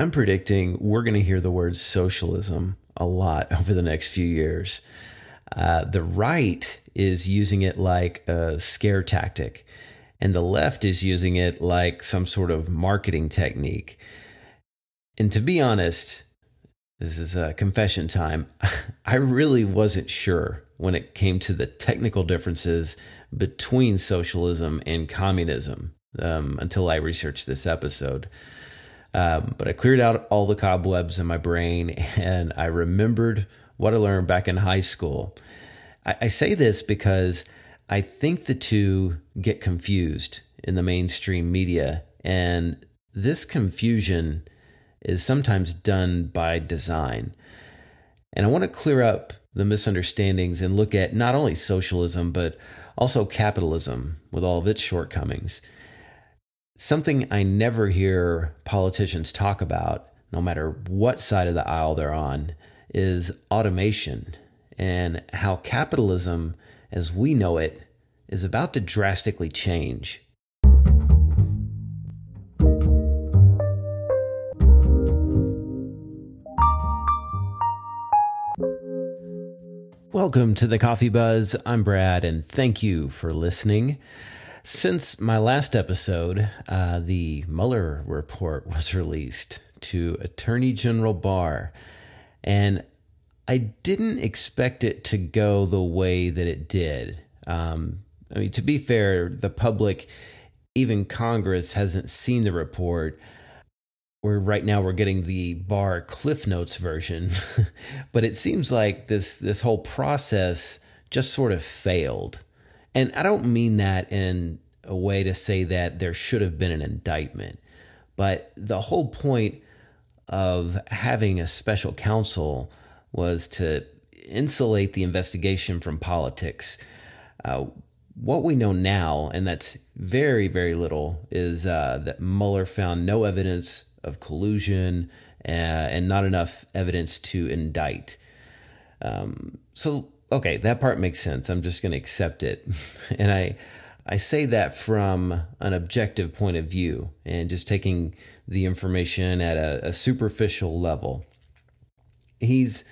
I'm predicting we're going to hear the word socialism a lot over the next few years. Uh, the right is using it like a scare tactic, and the left is using it like some sort of marketing technique. And to be honest, this is a confession time. I really wasn't sure when it came to the technical differences between socialism and communism um, until I researched this episode. Um, but I cleared out all the cobwebs in my brain and I remembered what I learned back in high school. I, I say this because I think the two get confused in the mainstream media, and this confusion is sometimes done by design. And I want to clear up the misunderstandings and look at not only socialism, but also capitalism with all of its shortcomings. Something I never hear politicians talk about, no matter what side of the aisle they're on, is automation and how capitalism, as we know it, is about to drastically change. Welcome to the Coffee Buzz. I'm Brad, and thank you for listening. Since my last episode, uh, the Mueller report was released to Attorney General Barr, and I didn't expect it to go the way that it did. Um, I mean, to be fair, the public, even Congress, hasn't seen the report we're right now we're getting the Barr cliff notes version but it seems like this this whole process just sort of failed and i don't mean that in a way to say that there should have been an indictment but the whole point of having a special counsel was to insulate the investigation from politics uh, what we know now, and that's very, very little, is uh, that Mueller found no evidence of collusion uh, and not enough evidence to indict. Um, so, okay, that part makes sense. I'm just going to accept it, and I, I say that from an objective point of view, and just taking the information at a, a superficial level. He's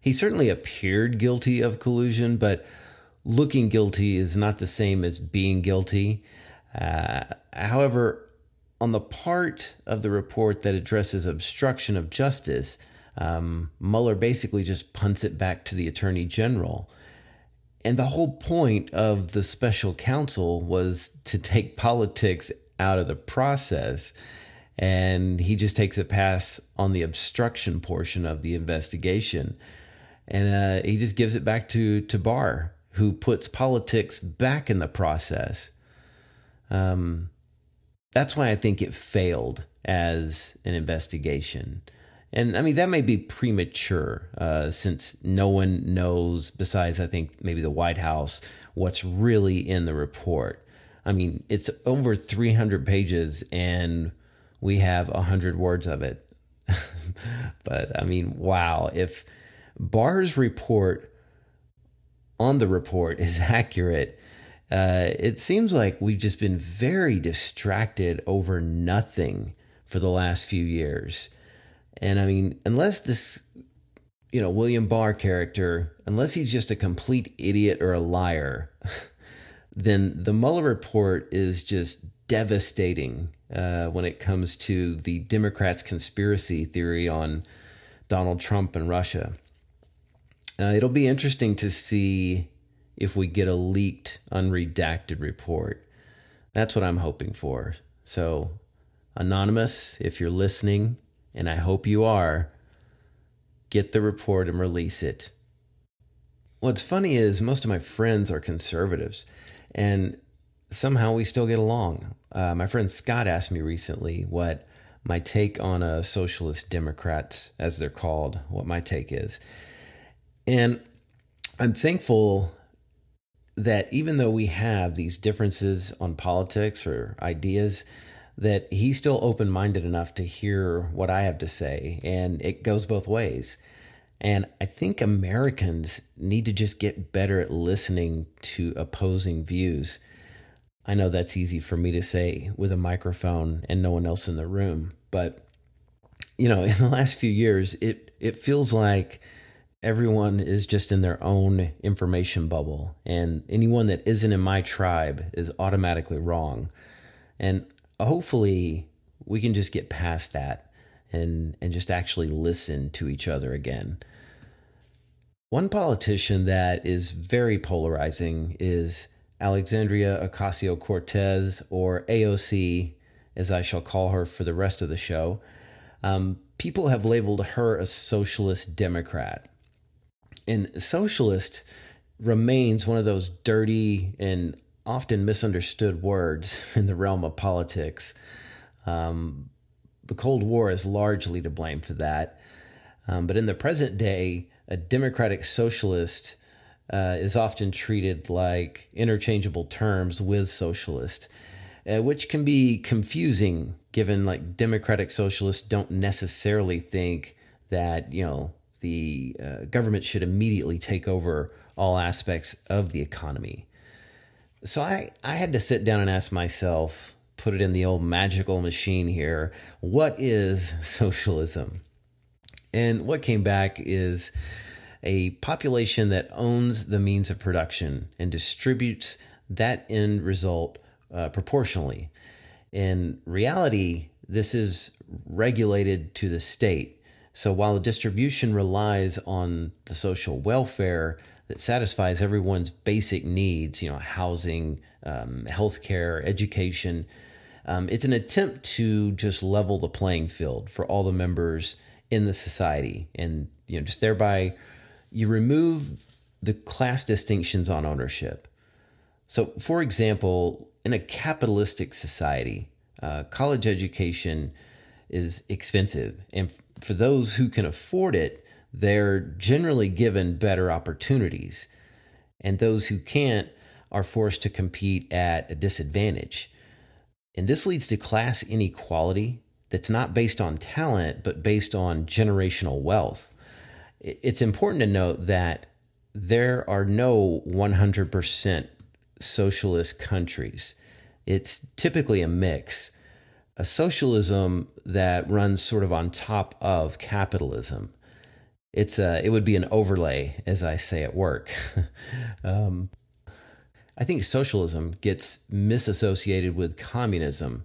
he certainly appeared guilty of collusion, but looking guilty is not the same as being guilty. Uh, however, on the part of the report that addresses obstruction of justice, um, Mueller basically just punts it back to the attorney general. And the whole point of the special counsel was to take politics out of the process. And he just takes a pass on the obstruction portion of the investigation. And uh, he just gives it back to, to Barr, who puts politics back in the process. Um, that's why I think it failed as an investigation. And I mean, that may be premature uh, since no one knows, besides, I think, maybe the White House, what's really in the report. I mean, it's over 300 pages and we have a 100 words of it. but I mean, wow. If Barr's report on the report is accurate, uh, it seems like we've just been very distracted over nothing for the last few years. And I mean, unless this, you know, William Barr character, unless he's just a complete idiot or a liar, then the Mueller report is just devastating uh, when it comes to the Democrats' conspiracy theory on Donald Trump and Russia. Uh, it'll be interesting to see if we get a leaked, unredacted report. That's what I'm hoping for. So, Anonymous, if you're listening, and I hope you are, get the report and release it. What's funny is most of my friends are conservatives, and somehow we still get along. Uh, my friend Scott asked me recently what my take on a socialist Democrats, as they're called, what my take is. And I'm thankful that even though we have these differences on politics or ideas, that he's still open minded enough to hear what I have to say. And it goes both ways. And I think Americans need to just get better at listening to opposing views. I know that's easy for me to say with a microphone and no one else in the room, but you know, in the last few years, it it feels like everyone is just in their own information bubble, and anyone that isn't in my tribe is automatically wrong. And hopefully, we can just get past that and and just actually listen to each other again. One politician that is very polarizing is Alexandria Ocasio Cortez, or AOC, as I shall call her for the rest of the show. Um, people have labeled her a socialist Democrat. And socialist remains one of those dirty and often misunderstood words in the realm of politics. Um, the Cold War is largely to blame for that. Um, but in the present day, a democratic socialist uh, is often treated like interchangeable terms with socialist, uh, which can be confusing given like democratic socialists don't necessarily think that, you know, the uh, government should immediately take over all aspects of the economy. So I, I had to sit down and ask myself, put it in the old magical machine here, what is socialism? And what came back is a population that owns the means of production and distributes that end result uh, proportionally. In reality, this is regulated to the state. So while the distribution relies on the social welfare that satisfies everyone's basic needs, you know, housing, um, healthcare, education, um, it's an attempt to just level the playing field for all the members in the society, and you know, just thereby you remove the class distinctions on ownership. So, for example, in a capitalistic society, uh, college education is expensive. And f- for those who can afford it, they're generally given better opportunities. And those who can't are forced to compete at a disadvantage. And this leads to class inequality that's not based on talent, but based on generational wealth it's important to note that there are no 100% socialist countries. It's typically a mix. A socialism that runs sort of on top of capitalism. It's a, it would be an overlay, as I say at work. um, I think socialism gets misassociated with communism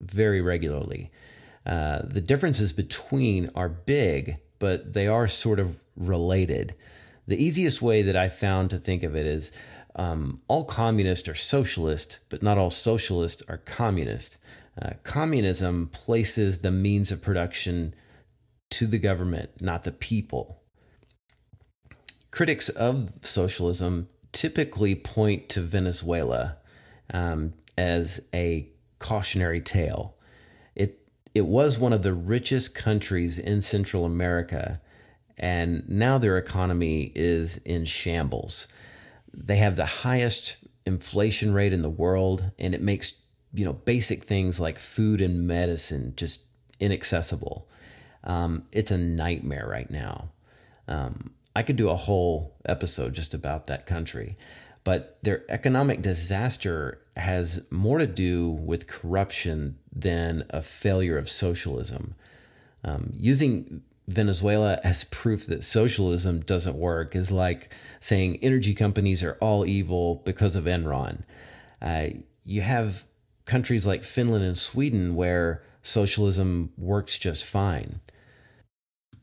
very regularly. Uh, the differences between are big, but they are sort of related. The easiest way that I found to think of it is um, all communists are socialist, but not all socialists are communist. Uh, communism places the means of production to the government, not the people. Critics of socialism typically point to Venezuela um, as a cautionary tale. It was one of the richest countries in Central America, and now their economy is in shambles. They have the highest inflation rate in the world, and it makes you know basic things like food and medicine just inaccessible. Um, it's a nightmare right now. Um, I could do a whole episode just about that country, but their economic disaster has more to do with corruption than a failure of socialism. Um, using Venezuela as proof that socialism doesn't work is like saying energy companies are all evil because of Enron. Uh, you have countries like Finland and Sweden where socialism works just fine.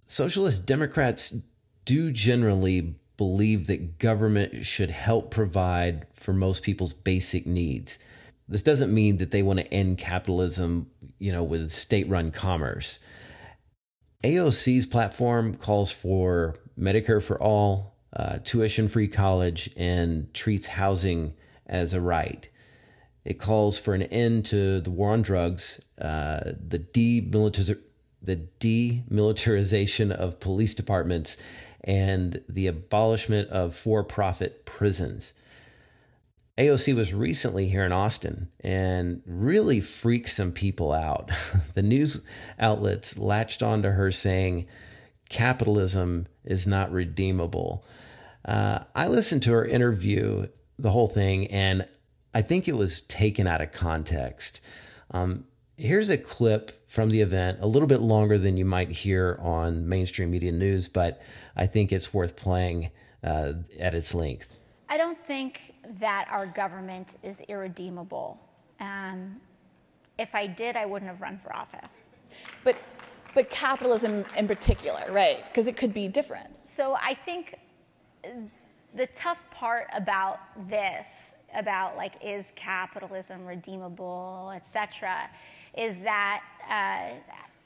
Socialist Democrats do generally believe that government should help provide for most people's basic needs. This doesn't mean that they want to end capitalism, you know, with state-run commerce. AOC's platform calls for Medicare for all, uh, tuition-free college, and treats housing as a right. It calls for an end to the war on drugs, uh, the the demilitarization of police departments, and the abolishment of for profit prisons. AOC was recently here in Austin and really freaked some people out. the news outlets latched onto her saying capitalism is not redeemable. Uh, I listened to her interview, the whole thing, and I think it was taken out of context. Um, Here's a clip from the event, a little bit longer than you might hear on mainstream media news, but I think it's worth playing uh, at its length. I don't think that our government is irredeemable. Um, if I did, I wouldn't have run for office. But, but capitalism in particular, right? Because it could be different. So I think the tough part about this, about like is capitalism redeemable, etc., is that uh,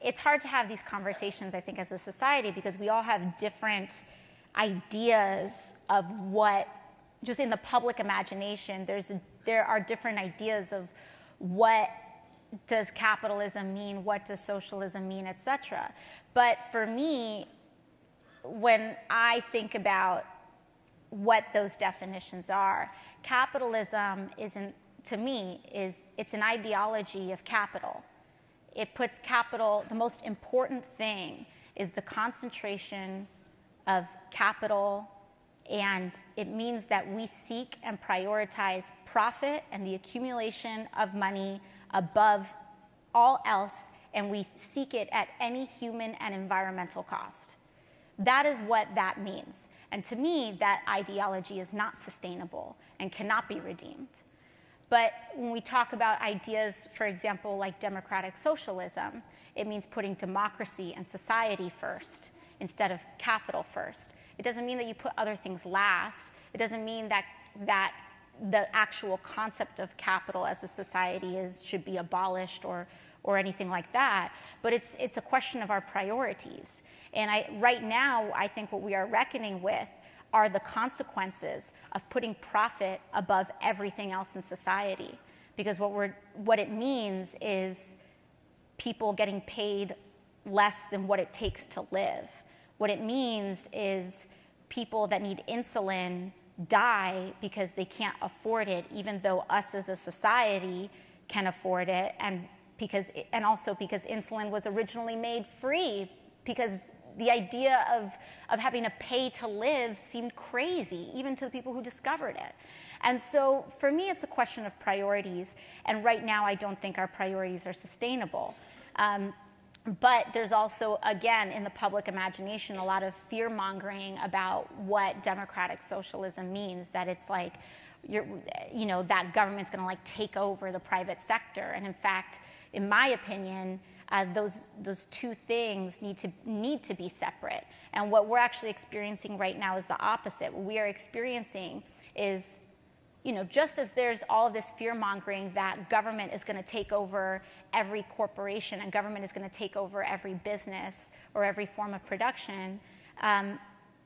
it's hard to have these conversations. I think as a society because we all have different ideas of what just in the public imagination there's a, there are different ideas of what does capitalism mean what does socialism mean etc but for me when i think about what those definitions are capitalism isn't to me is it's an ideology of capital it puts capital the most important thing is the concentration of capital and it means that we seek and prioritize profit and the accumulation of money above all else, and we seek it at any human and environmental cost. That is what that means. And to me, that ideology is not sustainable and cannot be redeemed. But when we talk about ideas, for example, like democratic socialism, it means putting democracy and society first instead of capital first. It doesn't mean that you put other things last. It doesn't mean that, that the actual concept of capital as a society is, should be abolished or, or anything like that. But it's, it's a question of our priorities. And I, right now, I think what we are reckoning with are the consequences of putting profit above everything else in society. Because what, we're, what it means is people getting paid less than what it takes to live. What it means is people that need insulin die because they can't afford it, even though us as a society can afford it, and because and also because insulin was originally made free because the idea of, of having to pay to live seemed crazy, even to the people who discovered it. And so for me, it's a question of priorities. And right now, I don't think our priorities are sustainable. Um, but there's also, again, in the public imagination, a lot of fear mongering about what democratic socialism means. That it's like, you know, that government's going to like take over the private sector. And in fact, in my opinion, uh, those those two things need to need to be separate. And what we're actually experiencing right now is the opposite. What we are experiencing is you know, just as there's all of this fear mongering that government is going to take over every corporation and government is going to take over every business or every form of production, um,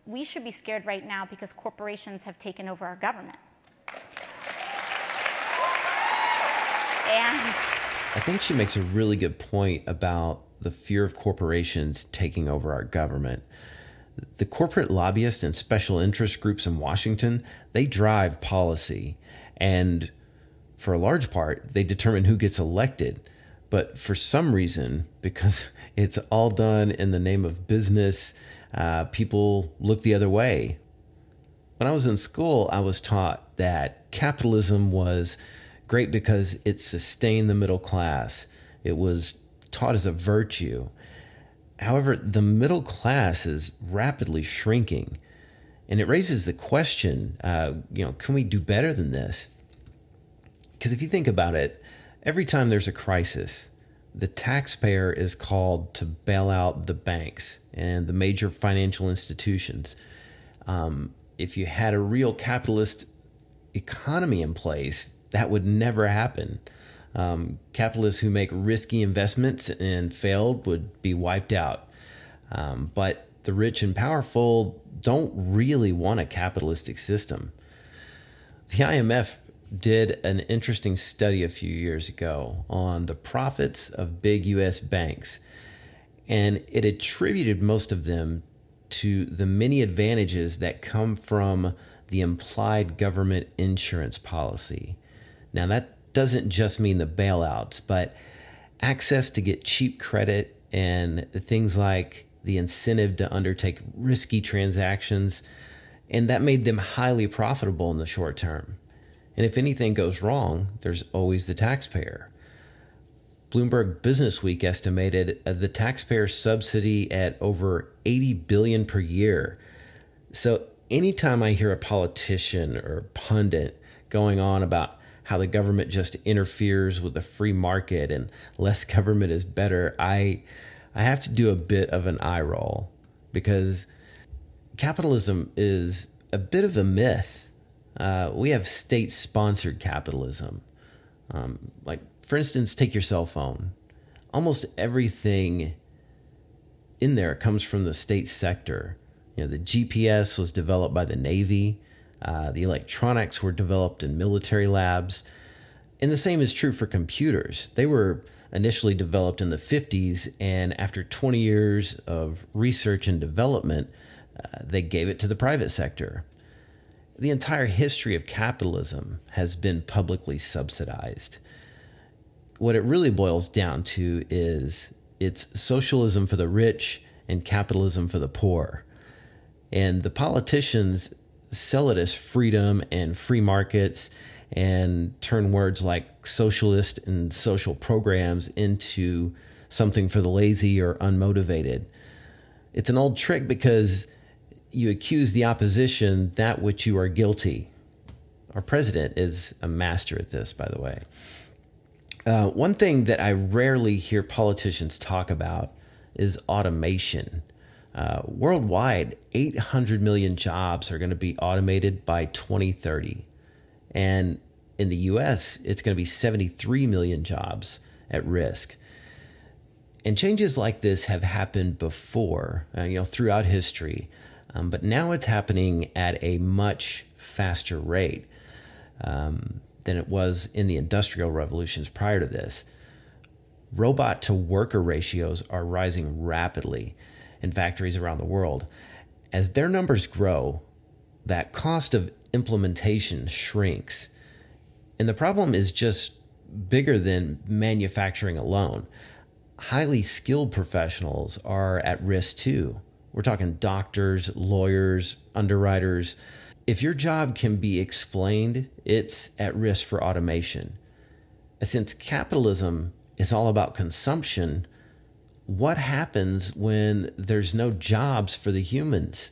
we should be scared right now because corporations have taken over our government. And I think she makes a really good point about the fear of corporations taking over our government. The corporate lobbyists and special interest groups in Washington, they drive policy. And for a large part, they determine who gets elected. But for some reason, because it's all done in the name of business, uh, people look the other way. When I was in school, I was taught that capitalism was great because it sustained the middle class. It was taught as a virtue. However, the middle class is rapidly shrinking. And it raises the question uh, you know, can we do better than this? Because if you think about it, every time there's a crisis, the taxpayer is called to bail out the banks and the major financial institutions. Um, if you had a real capitalist economy in place, that would never happen. Um, capitalists who make risky investments and failed would be wiped out. Um, but the rich and powerful don't really want a capitalistic system. The IMF did an interesting study a few years ago on the profits of big US banks, and it attributed most of them to the many advantages that come from the implied government insurance policy. Now, that doesn't just mean the bailouts, but access to get cheap credit and things like the incentive to undertake risky transactions. And that made them highly profitable in the short term. And if anything goes wrong, there's always the taxpayer. Bloomberg Businessweek estimated uh, the taxpayer subsidy at over 80 billion per year. So anytime I hear a politician or pundit going on about how the government just interferes with the free market and less government is better, I I have to do a bit of an eye roll because capitalism is a bit of a myth. Uh, we have state sponsored capitalism. Um, like, for instance, take your cell phone. Almost everything in there comes from the state sector. You know, the GPS was developed by the Navy. Uh, the electronics were developed in military labs. And the same is true for computers. They were initially developed in the 50s, and after 20 years of research and development, uh, they gave it to the private sector. The entire history of capitalism has been publicly subsidized. What it really boils down to is it's socialism for the rich and capitalism for the poor. And the politicians sell it as freedom and free markets and turn words like socialist and social programs into something for the lazy or unmotivated. It's an old trick because you accuse the opposition that which you are guilty. Our president is a master at this, by the way. Uh, one thing that I rarely hear politicians talk about is automation. Uh, worldwide, 800 million jobs are going to be automated by 2030. And in the US, it's going to be 73 million jobs at risk. And changes like this have happened before, uh, you know, throughout history, um, but now it's happening at a much faster rate um, than it was in the industrial revolutions prior to this. Robot to worker ratios are rising rapidly in factories around the world. As their numbers grow, that cost of implementation shrinks. And the problem is just bigger than manufacturing alone. Highly skilled professionals are at risk too. We're talking doctors, lawyers, underwriters. If your job can be explained, it's at risk for automation. Since capitalism is all about consumption, what happens when there's no jobs for the humans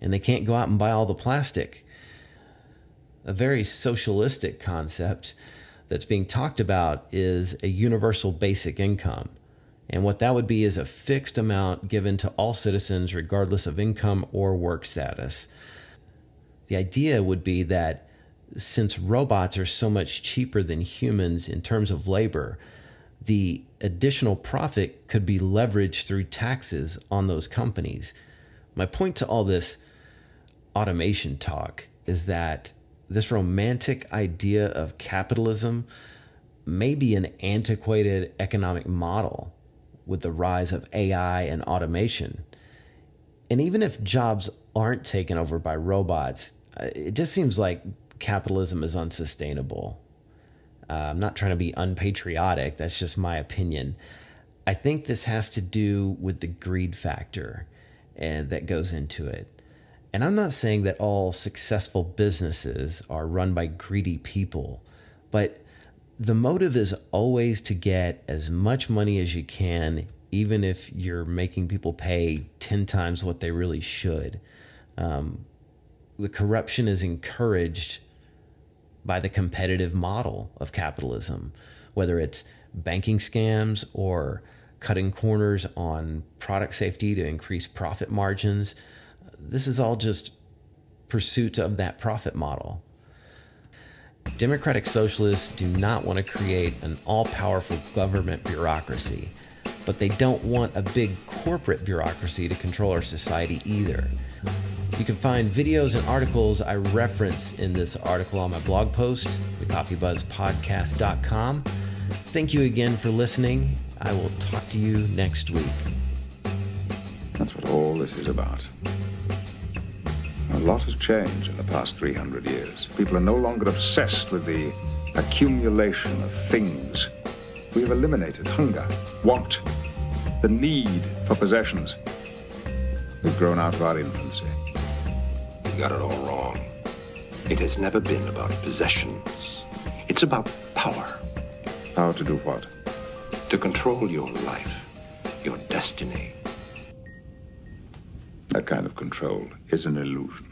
and they can't go out and buy all the plastic? a very socialistic concept that's being talked about is a universal basic income. And what that would be is a fixed amount given to all citizens, regardless of income or work status. The idea would be that since robots are so much cheaper than humans in terms of labor, the additional profit could be leveraged through taxes on those companies. My point to all this automation talk is that this romantic idea of capitalism may be an antiquated economic model with the rise of AI and automation. And even if jobs aren't taken over by robots, uh, it just seems like capitalism is unsustainable. Uh, I'm not trying to be unpatriotic, that's just my opinion. I think this has to do with the greed factor and that goes into it. And I'm not saying that all successful businesses are run by greedy people, but the motive is always to get as much money as you can, even if you're making people pay 10 times what they really should. Um, the corruption is encouraged by the competitive model of capitalism, whether it's banking scams or cutting corners on product safety to increase profit margins this is all just pursuit of that profit model. Democratic socialists do not want to create an all powerful government bureaucracy, but they don't want a big corporate bureaucracy to control our society either. You can find videos and articles I reference in this article on my blog post, thecoffeebuzzpodcast.com. Thank you again for listening. I will talk to you next week. That's what all this is about. A lot has changed in the past 300 years. People are no longer obsessed with the accumulation of things. We have eliminated hunger, want, the need for possessions. We've grown out of our infancy. You got it all wrong. It has never been about possessions. It's about power. Power to do what? to control your life, your destiny. That kind of control is an illusion.